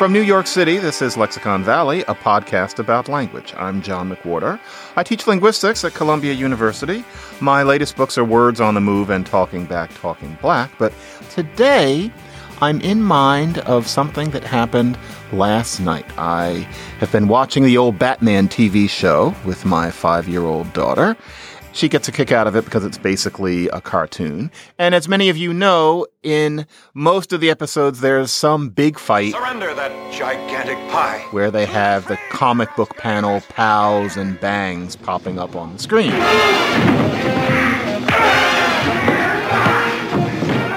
From New York City, this is Lexicon Valley, a podcast about language. I'm John McWhorter. I teach linguistics at Columbia University. My latest books are Words on the Move and Talking Back, Talking Black. But today, I'm in mind of something that happened last night. I have been watching the old Batman TV show with my five year old daughter. She gets a kick out of it because it's basically a cartoon. And as many of you know, in most of the episodes, there's some big fight. Surrender that gigantic pie. Where they have the comic book panel, pows and bangs popping up on the screen.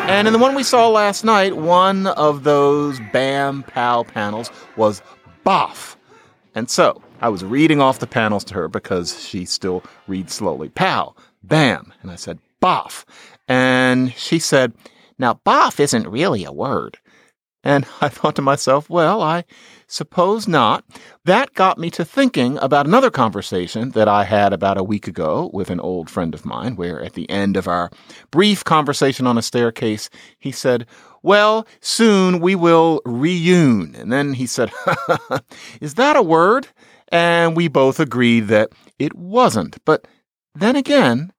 And in the one we saw last night, one of those Bam Pow panels was Boff. And so I was reading off the panels to her because she still reads slowly. Pow, Bam. And I said, Boff. And she said, Now, Boff isn't really a word. And I thought to myself, well, I suppose not. That got me to thinking about another conversation that I had about a week ago with an old friend of mine, where at the end of our brief conversation on a staircase, he said, well, soon we will reune. And then he said, is that a word? And we both agreed that it wasn't. But then again,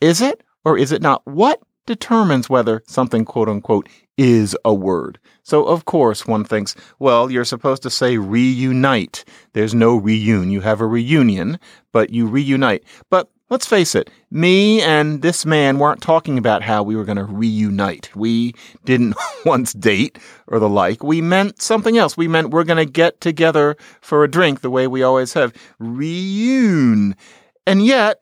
is it or is it not? What determines whether something quote unquote is a word. So of course one thinks, well, you're supposed to say reunite. There's no reune. You have a reunion, but you reunite. But let's face it, me and this man weren't talking about how we were going to reunite. We didn't once date or the like. We meant something else. We meant we're going to get together for a drink the way we always have. Reune. And yet,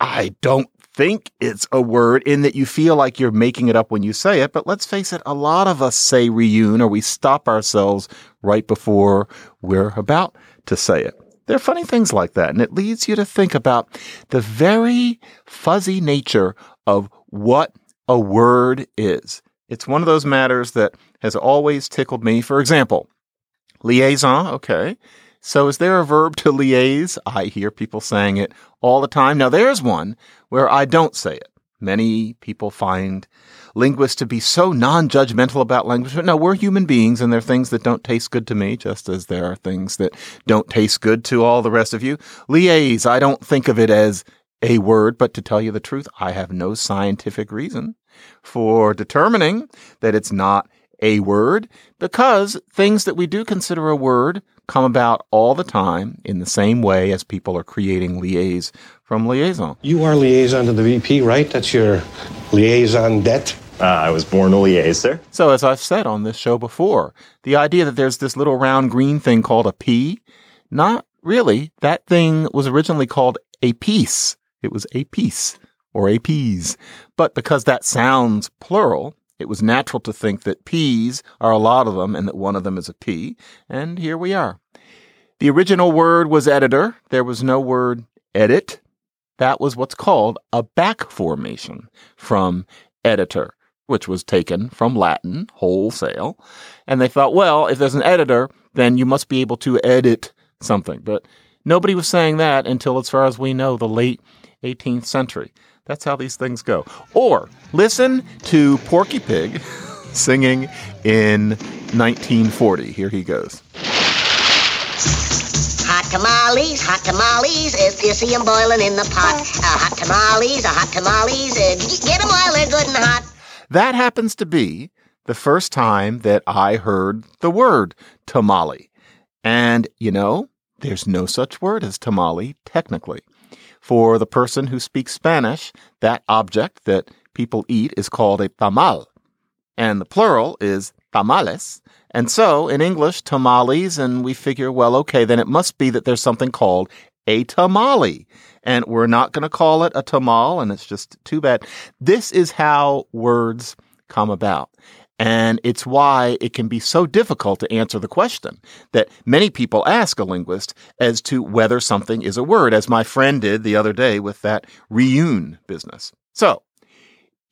I don't think it's a word in that you feel like you're making it up when you say it. But let's face it, a lot of us say reune or we stop ourselves right before we're about to say it. There are funny things like that. And it leads you to think about the very fuzzy nature of what a word is. It's one of those matters that has always tickled me. For example, liaison. Okay. So is there a verb to liaise? I hear people saying it all the time. Now there's one where I don't say it. Many people find linguists to be so non-judgmental about language. But no, we're human beings and there are things that don't taste good to me, just as there are things that don't taste good to all the rest of you. Liaise, I don't think of it as a word, but to tell you the truth, I have no scientific reason for determining that it's not a word because things that we do consider a word come about all the time in the same way as people are creating liaise from liaison. You are liaison to the VP, right? That's your liaison debt. Uh, I was born a sir. So, as I've said on this show before, the idea that there's this little round green thing called a P, not really. That thing was originally called a piece. It was a piece or a peas. But because that sounds plural, it was natural to think that P's are a lot of them and that one of them is a P. And here we are. The original word was editor. There was no word edit. That was what's called a back formation from editor, which was taken from Latin wholesale. And they thought, well, if there's an editor, then you must be able to edit something. But nobody was saying that until, as far as we know, the late 18th century. That's how these things go. Or listen to Porky Pig singing in 1940. Here he goes. Hot tamales, hot tamales, if you see 'em boiling in the pot. Uh, hot tamales, uh, hot tamales, uh, get 'em while they're good and hot. That happens to be the first time that I heard the word tamale. And, you know, there's no such word as tamale technically. For the person who speaks Spanish, that object that people eat is called a tamal. And the plural is tamales. And so in English, tamales, and we figure, well, okay, then it must be that there's something called a tamale. And we're not going to call it a tamal, and it's just too bad. This is how words come about. And it's why it can be so difficult to answer the question that many people ask a linguist as to whether something is a word, as my friend did the other day with that reun business. So,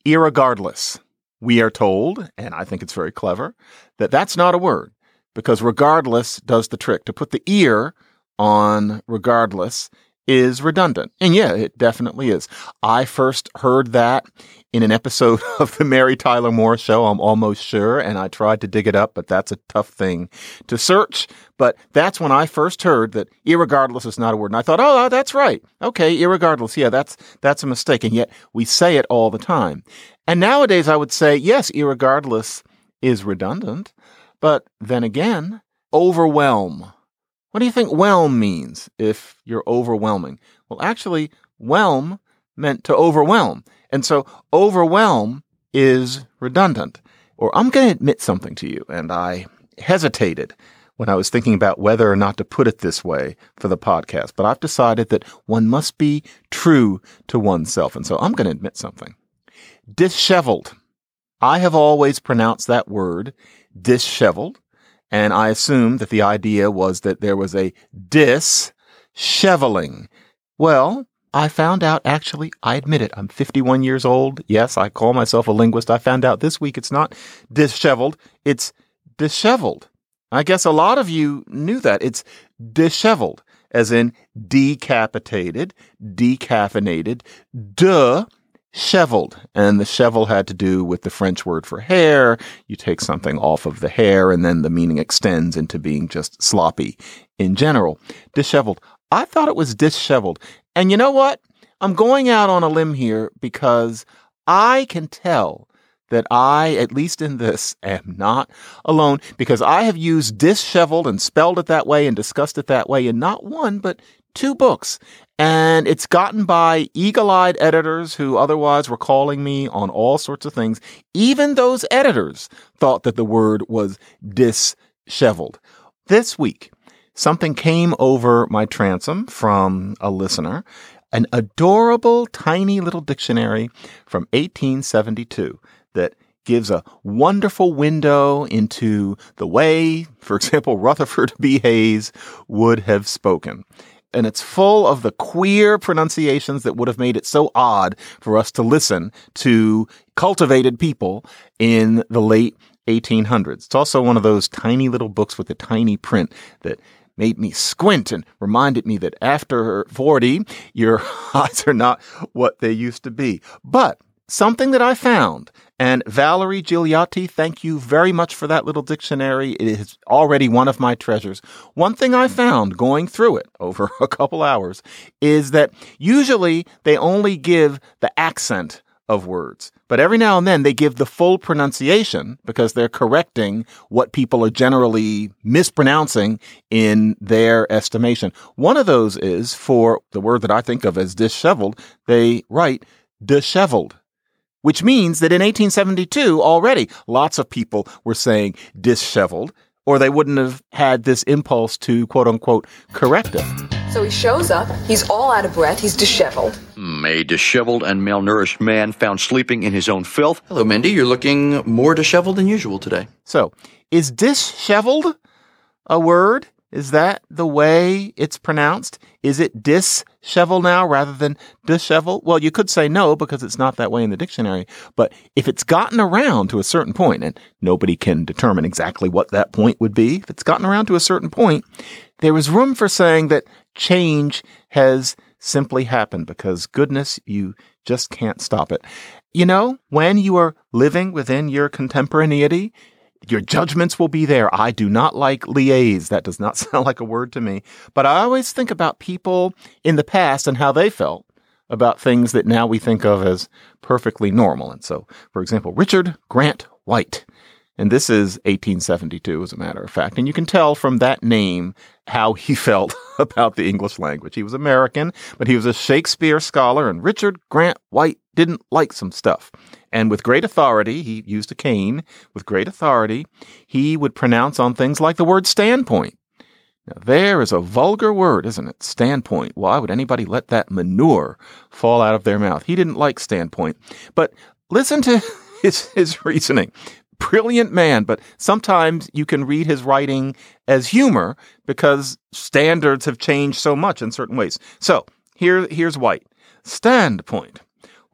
irregardless, we are told, and I think it's very clever, that that's not a word because regardless does the trick. To put the ear on regardless is redundant. And yeah, it definitely is. I first heard that in an episode of the Mary Tyler Moore show, I'm almost sure, and I tried to dig it up, but that's a tough thing to search. But that's when I first heard that irregardless is not a word. And I thought, oh, that's right. Okay, irregardless. Yeah, that's that's a mistake. And yet we say it all the time. And nowadays I would say, yes, irregardless is redundant. But then again, overwhelm what do you think whelm means if you're overwhelming? Well, actually, whelm meant to overwhelm. And so overwhelm is redundant. Or I'm going to admit something to you, and I hesitated when I was thinking about whether or not to put it this way for the podcast, but I've decided that one must be true to oneself. And so I'm going to admit something. Disheveled. I have always pronounced that word disheveled and I assumed that the idea was that there was a disheveling. Well, I found out actually, I admit it, I'm 51 years old. Yes, I call myself a linguist. I found out this week it's not disheveled, it's disheveled. I guess a lot of you knew that. It's disheveled, as in decapitated, decaffeinated, duh sheveled. And the shevel had to do with the French word for hair. You take something off of the hair and then the meaning extends into being just sloppy in general. Disheveled. I thought it was disheveled. And you know what? I'm going out on a limb here because I can tell that I, at least in this, am not alone because I have used disheveled and spelled it that way and discussed it that way in not one, but two books. And it's gotten by eagle eyed editors who otherwise were calling me on all sorts of things. Even those editors thought that the word was disheveled. This week, something came over my transom from a listener, an adorable tiny little dictionary from 1872 that gives a wonderful window into the way, for example, Rutherford B. Hayes would have spoken and it's full of the queer pronunciations that would have made it so odd for us to listen to cultivated people in the late 1800s. It's also one of those tiny little books with the tiny print that made me squint and reminded me that after 40, your eyes are not what they used to be. But something that I found and Valerie Gigliotti, thank you very much for that little dictionary. It is already one of my treasures. One thing I found going through it over a couple hours is that usually they only give the accent of words. But every now and then they give the full pronunciation because they're correcting what people are generally mispronouncing in their estimation. One of those is for the word that I think of as disheveled, they write disheveled which means that in 1872 already lots of people were saying disheveled, or they wouldn't have had this impulse to quote unquote correct it. So he shows up, he's all out of breath, he's disheveled. Hmm, a disheveled and malnourished man found sleeping in his own filth. Hello, Mindy. You're looking more disheveled than usual today. So, is disheveled a word? Is that the way it's pronounced? Is it dishevel now rather than dishevel? Well, you could say no because it's not that way in the dictionary. But if it's gotten around to a certain point, and nobody can determine exactly what that point would be, if it's gotten around to a certain point, there is room for saying that change has simply happened because goodness, you just can't stop it. You know, when you are living within your contemporaneity, your judgments will be there. I do not like liaise. That does not sound like a word to me. But I always think about people in the past and how they felt about things that now we think of as perfectly normal. And so, for example, Richard Grant White. And this is 1872, as a matter of fact. And you can tell from that name how he felt about the English language. He was American, but he was a Shakespeare scholar, and Richard Grant White didn't like some stuff. And with great authority, he used a cane. With great authority, he would pronounce on things like the word standpoint. Now, there is a vulgar word, isn't it? Standpoint. Why would anybody let that manure fall out of their mouth? He didn't like standpoint. But listen to his, his reasoning brilliant man, but sometimes you can read his writing as humor because standards have changed so much in certain ways. So here, here's White. Standpoint.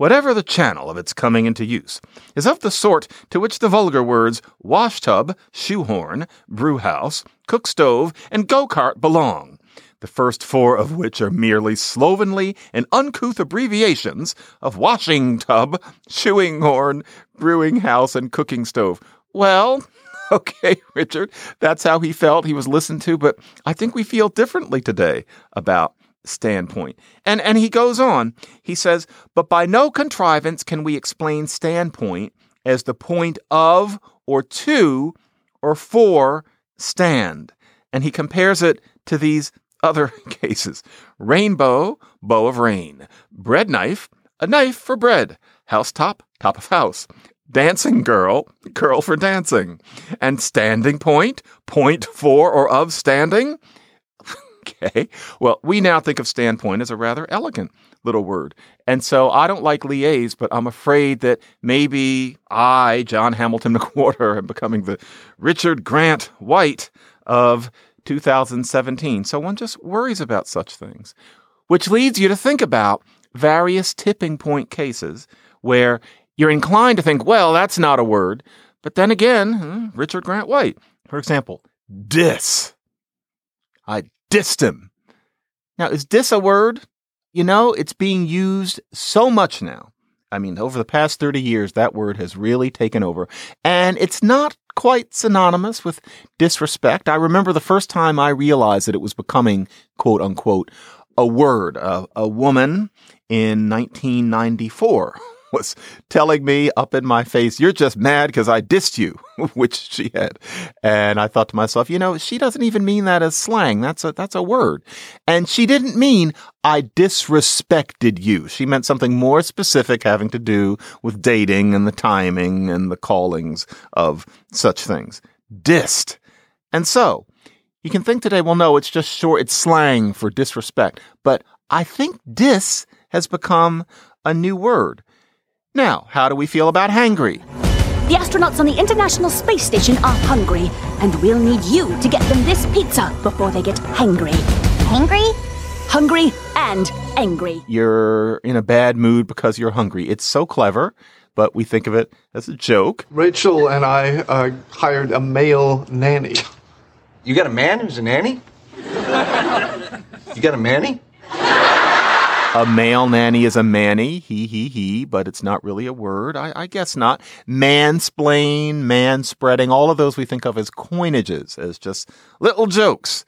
Whatever the channel of its coming into use, is of the sort to which the vulgar words washtub, shoehorn, brewhouse, cook stove, and go kart belong the first four of which are merely slovenly and uncouth abbreviations of washing tub, shoeing horn, brewing house, and cooking stove. Well, okay, Richard, that's how he felt. He was listened to, but I think we feel differently today about standpoint. And and he goes on. He says, "But by no contrivance can we explain standpoint as the point of or to or for stand." And he compares it to these other cases. Rainbow, bow of rain. Bread knife, a knife for bread. House top, top of house. Dancing girl, girl for dancing. And standing point, point for or of standing. Okay. Well, we now think of standpoint as a rather elegant little word. And so I don't like liaise, but I'm afraid that maybe I, John Hamilton McWhorter, am becoming the Richard Grant White of 2017. So one just worries about such things, which leads you to think about various tipping point cases where you're inclined to think, well, that's not a word. But then again, hmm, Richard Grant White, for example, dis. I dissed him. Now, is dis a word? You know, it's being used so much now. I mean, over the past 30 years, that word has really taken over. And it's not quite synonymous with disrespect. I remember the first time I realized that it was becoming, quote unquote, a word. Uh, a woman in 1994 was telling me up in my face, You're just mad because I dissed you, which she had. And I thought to myself, you know, she doesn't even mean that as slang. That's a, that's a word. And she didn't mean I disrespected you. She meant something more specific having to do with dating and the timing and the callings of such things. Dissed. And so you can think today, well, no, it's just short, it's slang for disrespect. But I think dis has become a new word. Now, how do we feel about hangry? The astronauts on the International Space Station are hungry, and we'll need you to get them this pizza before they get hangry. Hangry? Hungry and angry. You're in a bad mood because you're hungry. It's so clever, but we think of it as a joke. Rachel and I uh, hired a male nanny. You got a man who's a nanny? You got a manny? A male nanny is a manny, he, he, he, but it's not really a word. I, I guess not. Mansplain, man spreading, all of those we think of as coinages, as just little jokes.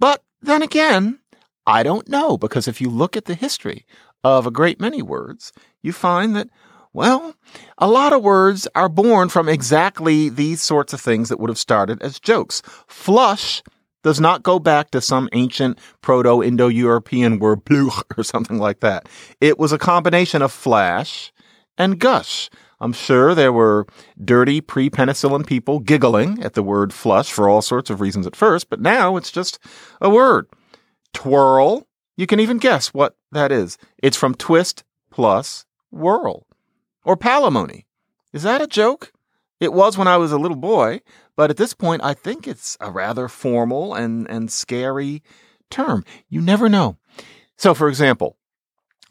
But then again, I don't know, because if you look at the history of a great many words, you find that, well, a lot of words are born from exactly these sorts of things that would have started as jokes. Flush does not go back to some ancient Proto Indo European word, pluch, or something like that. It was a combination of flash and gush. I'm sure there were dirty pre penicillin people giggling at the word flush for all sorts of reasons at first, but now it's just a word. Twirl, you can even guess what that is. It's from twist plus whirl. Or palimony. Is that a joke? It was when I was a little boy, but at this point, I think it's a rather formal and, and scary term. You never know. So, for example,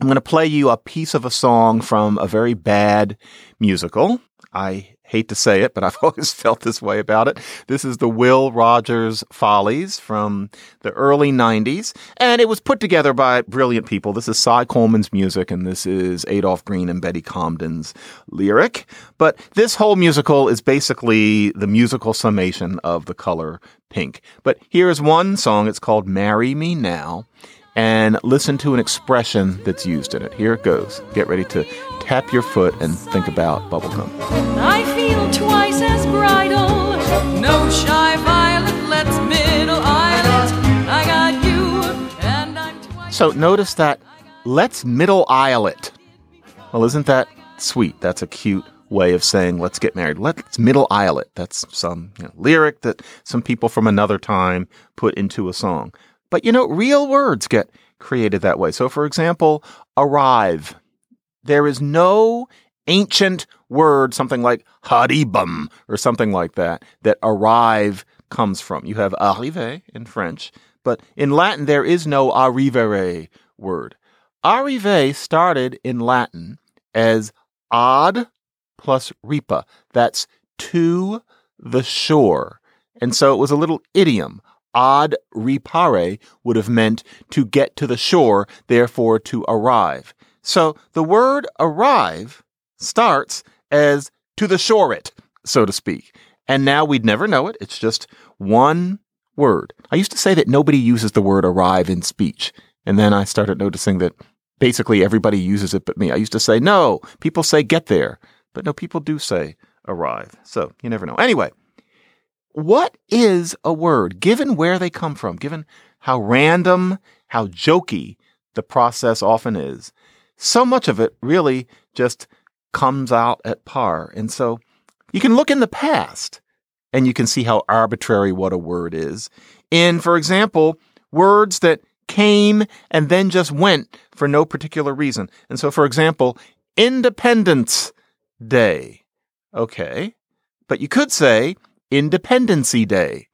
I'm going to play you a piece of a song from a very bad musical. I hate to say it, but I've always felt this way about it. This is the Will Rogers Follies from the early 90s, and it was put together by brilliant people. This is Cy Coleman's music, and this is Adolph Green and Betty Comden's lyric. But this whole musical is basically the musical summation of the color pink. But here's one song. It's called Marry Me Now. and listen to an expression that's used in it. Here it goes. Get ready to tap your foot and think about bubblegum. Twice as. No shy violet, let's middle islet. I got you, and I'm twice. So notice that let's middle aisle it. Well, isn't that sweet? That's a cute way of saying let's get married. Let's middle aisle it. That's some you know, lyric that some people from another time put into a song. But you know, real words get created that way. So, for example, arrive. There is no ancient word, something like haribum or something like that, that arrive comes from. You have arrive in French, but in Latin, there is no arrivere word. Arrive started in Latin as ad plus ripa. That's to the shore. And so it was a little idiom. Ad ripare would have meant to get to the shore, therefore to arrive. So the word arrive starts as to the shore it, so to speak. And now we'd never know it. It's just one word. I used to say that nobody uses the word arrive in speech. And then I started noticing that basically everybody uses it but me. I used to say, no, people say get there. But no, people do say arrive. So you never know. Anyway, what is a word given where they come from, given how random, how jokey the process often is? So much of it really just comes out at par. And so you can look in the past and you can see how arbitrary what a word is. In, for example, words that came and then just went for no particular reason. And so, for example, Independence Day. Okay. But you could say Independency Day.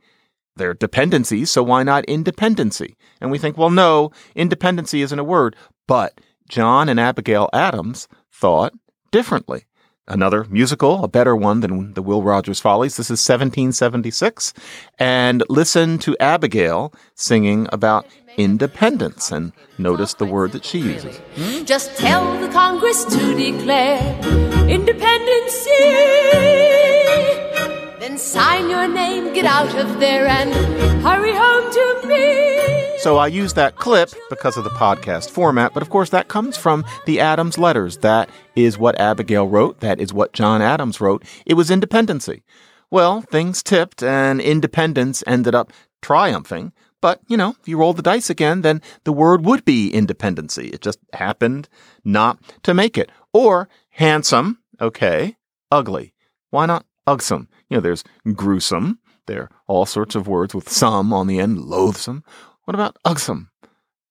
They're dependencies, so why not independency? And we think, well, no, independency isn't a word. But John and Abigail Adams thought differently. Another musical, a better one than the Will Rogers Follies. This is 1776. And listen to Abigail singing about independence and notice the word that she uses. Hmm? Just tell the Congress to declare independency. Then sign your name, get out of there, and hurry home to me. So I use that clip because of the podcast format, but of course that comes from the Adams letters. That is what Abigail wrote. That is what John Adams wrote. It was independency. Well, things tipped and independence ended up triumphing. But, you know, if you roll the dice again, then the word would be independency. It just happened not to make it. Or handsome. Okay. Ugly. Why not ugsome? You know, there's gruesome. There are all sorts of words with some on the end. Loathsome. What about ugsome?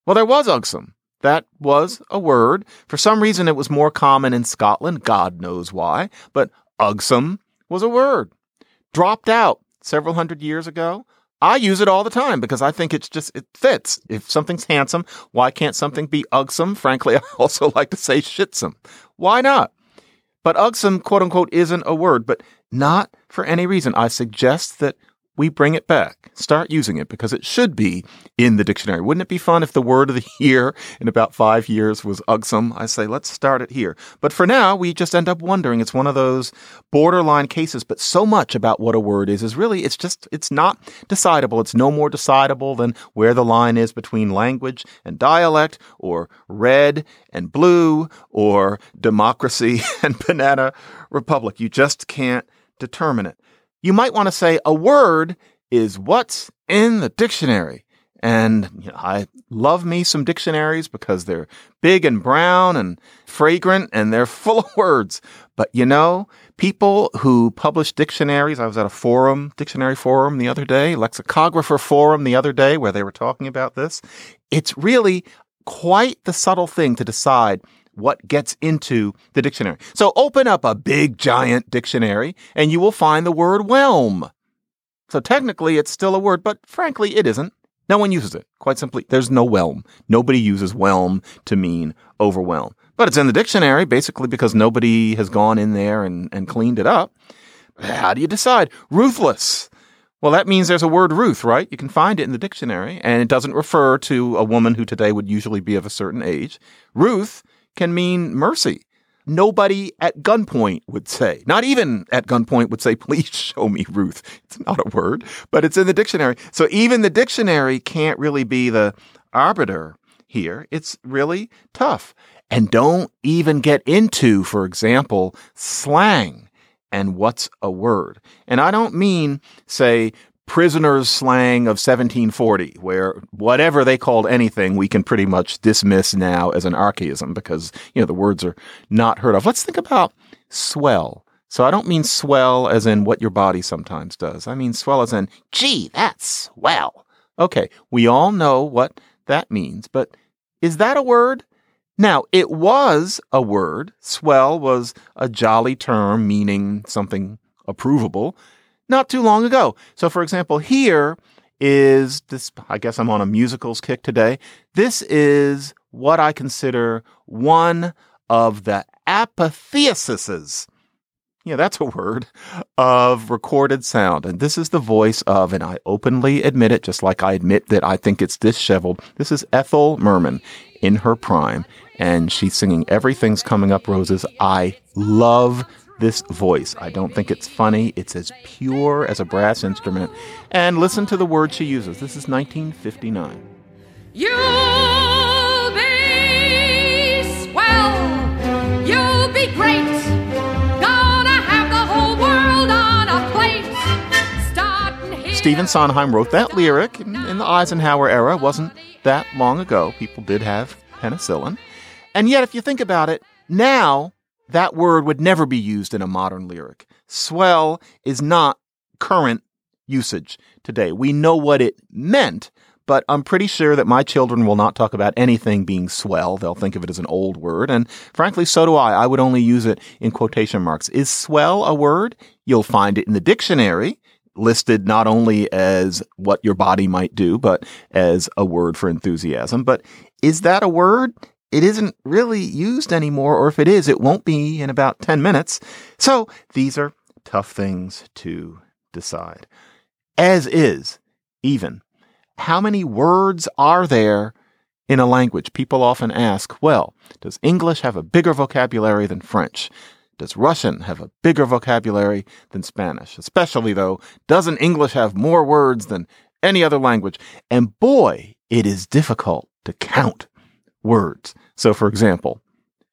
Well, there was ugsome. That was a word. For some reason, it was more common in Scotland. God knows why. But ugsome was a word. Dropped out several hundred years ago. I use it all the time because I think it's just, it fits. If something's handsome, why can't something be ugsome? Frankly, I also like to say shitsome. Why not? But ugsome, quote unquote, isn't a word, but not for any reason. I suggest that we bring it back. Start using it because it should be in the dictionary. Wouldn't it be fun if the word of the year in about five years was ugsome? I say, let's start it here. But for now, we just end up wondering. It's one of those borderline cases, but so much about what a word is, is really, it's just, it's not decidable. It's no more decidable than where the line is between language and dialect or red and blue or democracy and banana republic. You just can't determine it you might want to say a word is what's in the dictionary. And you know, I love me some dictionaries because they're big and brown and fragrant and they're full of words. But you know, people who publish dictionaries, I was at a forum, dictionary forum the other day, lexicographer forum the other day where they were talking about this. It's really quite the subtle thing to decide what gets into the dictionary. So open up a big giant dictionary and you will find the word whelm. So technically it's still a word, but frankly it isn't. No one uses it. Quite simply, there's no whelm. Nobody uses whelm to mean overwhelm. But it's in the dictionary basically because nobody has gone in there and, and cleaned it up. How do you decide? Ruthless. Well, that means there's a word Ruth, right? You can find it in the dictionary, and it doesn't refer to a woman who today would usually be of a certain age. Ruth can mean mercy. Nobody at gunpoint would say, not even at gunpoint would say, please show me Ruth. It's not a word, but it's in the dictionary. So even the dictionary can't really be the arbiter here. It's really tough. And don't even get into, for example, slang and what's a word. And I don't mean, say, prisoners' slang of 1740, where whatever they called anything, we can pretty much dismiss now as an archaism because, you know, the words are not heard of. Let's think about swell. So I don't mean swell as in what your body sometimes does. I mean swell as in, gee, that's swell. Okay, we all know what that means, but is that a word? Now, it was a word. Swell was a jolly term meaning something approvable not too long ago. So, for example, here is this, I guess I'm on a musicals kick today. This is what I consider one of the apotheosis. Yeah, that's a word of recorded sound. And this is the voice of, and I openly admit it, just like I admit that I think it's disheveled. This is Ethel Merman in her prime and she's singing Everything's Coming Up Roses. I love this voice. I don't think it's funny. It's as pure as a brass instrument. And listen to the words she uses. This is 1959. You'll be swell. You'll be great. Gonna have the whole world on a plate. Starting here. Stephen Sondheim wrote that lyric in, in the Eisenhower era. wasn't that long ago. People did have penicillin. And yet, if you think about it, now that word would never be used in a modern lyric. Swell is not current usage today. We know what it meant, but I'm pretty sure that my children will not talk about anything being swell. They'll think of it as an old word. And frankly, so do I. I would only use it in quotation marks. Is swell a word? You'll find it in the dictionary listed not only as what your body might do, but as a word for enthusiasm. But is that a word? It isn't really used anymore, or if it is, it won't be in about 10 minutes. So these are tough things to decide. As is, even, how many words are there in a language? People often ask, well, does English have a bigger vocabulary than French? Does Russian have a bigger vocabulary than Spanish? Especially though, doesn't English have more words than any other language? And boy, it is difficult to count words. So, for example,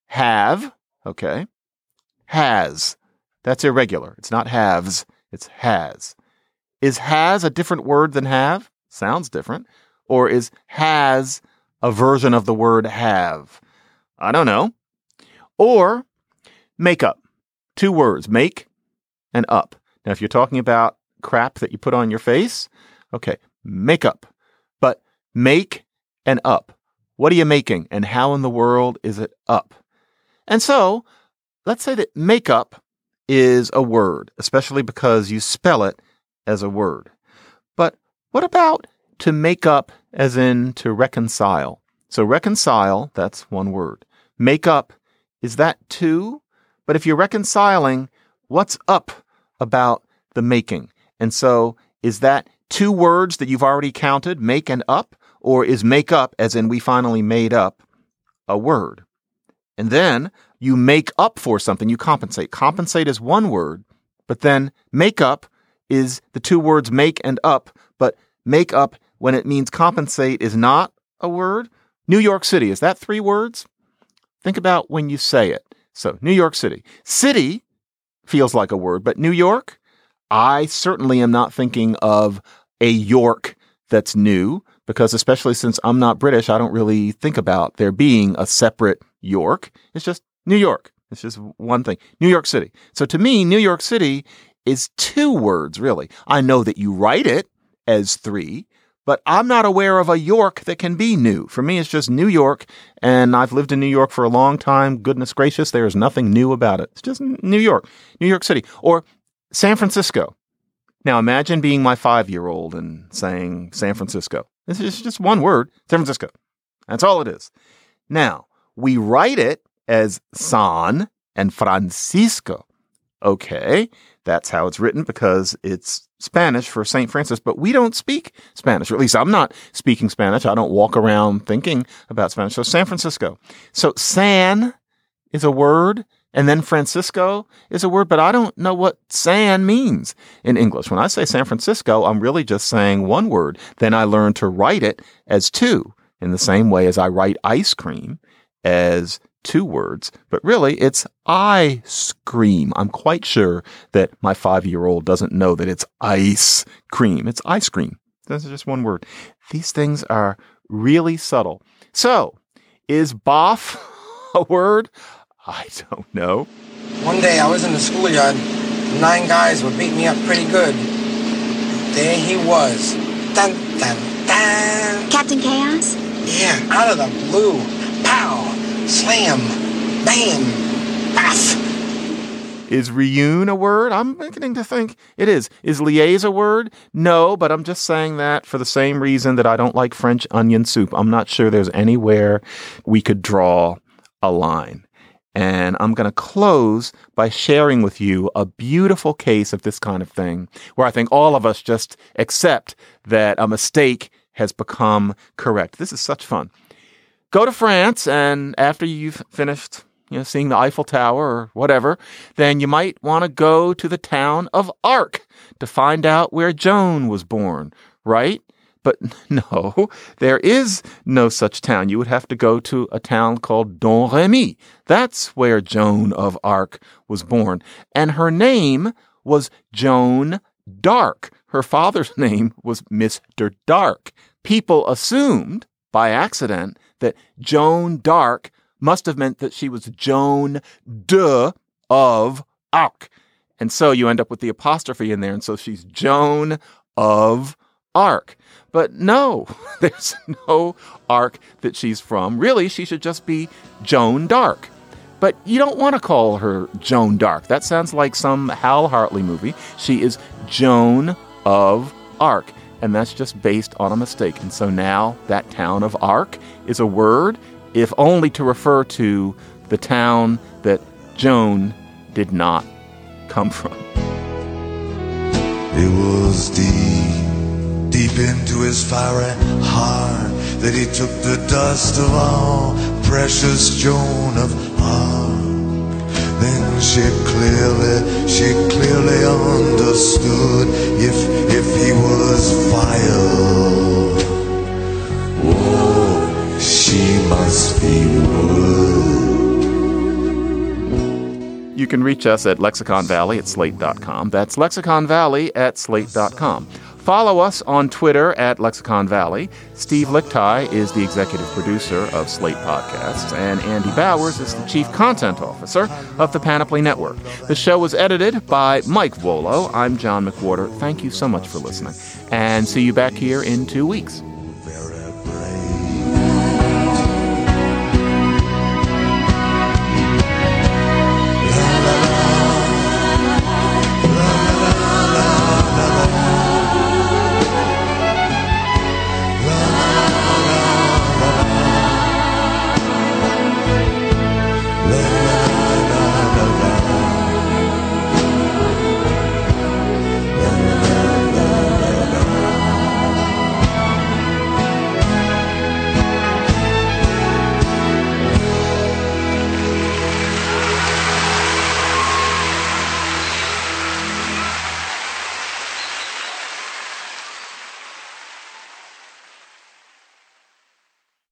have, okay, has. That's irregular. It's not haves, it's has. Is has a different word than have? Sounds different. Or is has a version of the word have? I don't know. Or makeup. Two words, make and up. Now, if you're talking about crap that you put on your face, okay, makeup. But make and up. What are you making and how in the world is it up? And so let's say that makeup is a word, especially because you spell it as a word. But what about to make up as in to reconcile? So reconcile, that's one word. Make up, is that two? But if you're reconciling, what's up about the making? And so is that two words that you've already counted, make and up? Or is make up, as in we finally made up, a word? And then you make up for something, you compensate. Compensate is one word, but then make up is the two words make and up, but make up when it means compensate is not a word. New York City, is that three words? Think about when you say it. So, New York City. City feels like a word, but New York, I certainly am not thinking of a York that's new because especially since I'm not British, I don't really think about there being a separate York. It's just New York. It's just one thing. New York City. So to me, New York City is two words, really. I know that you write it as three, but I'm not aware of a York that can be new. For me, it's just New York, and I've lived in New York for a long time. Goodness gracious, there is nothing new about it. It's just New York, New York City, or San Francisco. Now imagine being my five year old and saying San Francisco. Is just one word, San Francisco. That's all it is. Now, we write it as San and Francisco. Okay, that's how it's written because it's Spanish for St. Francis, but we don't speak Spanish, or at least I'm not speaking Spanish. I don't walk around thinking about Spanish. So San Francisco. So San is a word and then Francisco is a word, but I don't know what San means in English. When I say San Francisco, I'm really just saying one word. Then I learned to write it as two. in the same way as I write ice cream as two words, but really it's I scream. I'm quite sure that my five year old doesn't know that it's ice cream. It's ice cream. That's just one word. These things are really subtle. So, is boff a word? I don't know. One day I was in the schoolyard. Nine guys were beating me up pretty good. There he was. Dun, dun, dun. Captain Chaos? Yeah, out of the blue. Pow! Slam! Bam! Baff! Is reune a word? I'm beginning to think it is. Is liaise a word? No, but I'm just saying that for the same reason that I don't like French onion soup. I'm not sure there's anywhere we could draw a line. And I'm going to close by sharing with you a beautiful case of this kind of thing where I think all of us just accept that a mistake has become correct. This is such fun. Go to France, and after you've finished you know, seeing the Eiffel Tower or whatever, then you might want to go to the town of Arc to find out where Joan was born, right? But no, there is no such town. You would have to go to a town called Domremy. That's where Joan of Arc was born. And her name was Joan Dark. Her father's name was Mr. Dark. People assumed by accident that Joan Dark must have meant that she was Joan de of Arc. And so you end up with the apostrophe in there. And so she's Joan of Arc. But no, there's no arc that she's from. Really, she should just be Joan Dark. But you don't want to call her Joan Dark. That sounds like some Hal Hartley movie. She is Joan of Arc. And that's just based on a mistake. And so now that town of Arc is a word, if only to refer to the town that Joan did not come from. It was deep deep into his fiery heart that he took the dust of all precious Joan of Arc. Then she clearly, she clearly understood if if he was fire, oh, she must be wood. You can reach us at Lexicon Valley at slate.com. That's Lexicon Valley at slate.com. Follow us on Twitter at Lexicon Valley. Steve Lickteig is the executive producer of Slate Podcasts, and Andy Bowers is the chief content officer of the Panoply Network. The show was edited by Mike Volo. I'm John McWhorter. Thank you so much for listening, and see you back here in two weeks.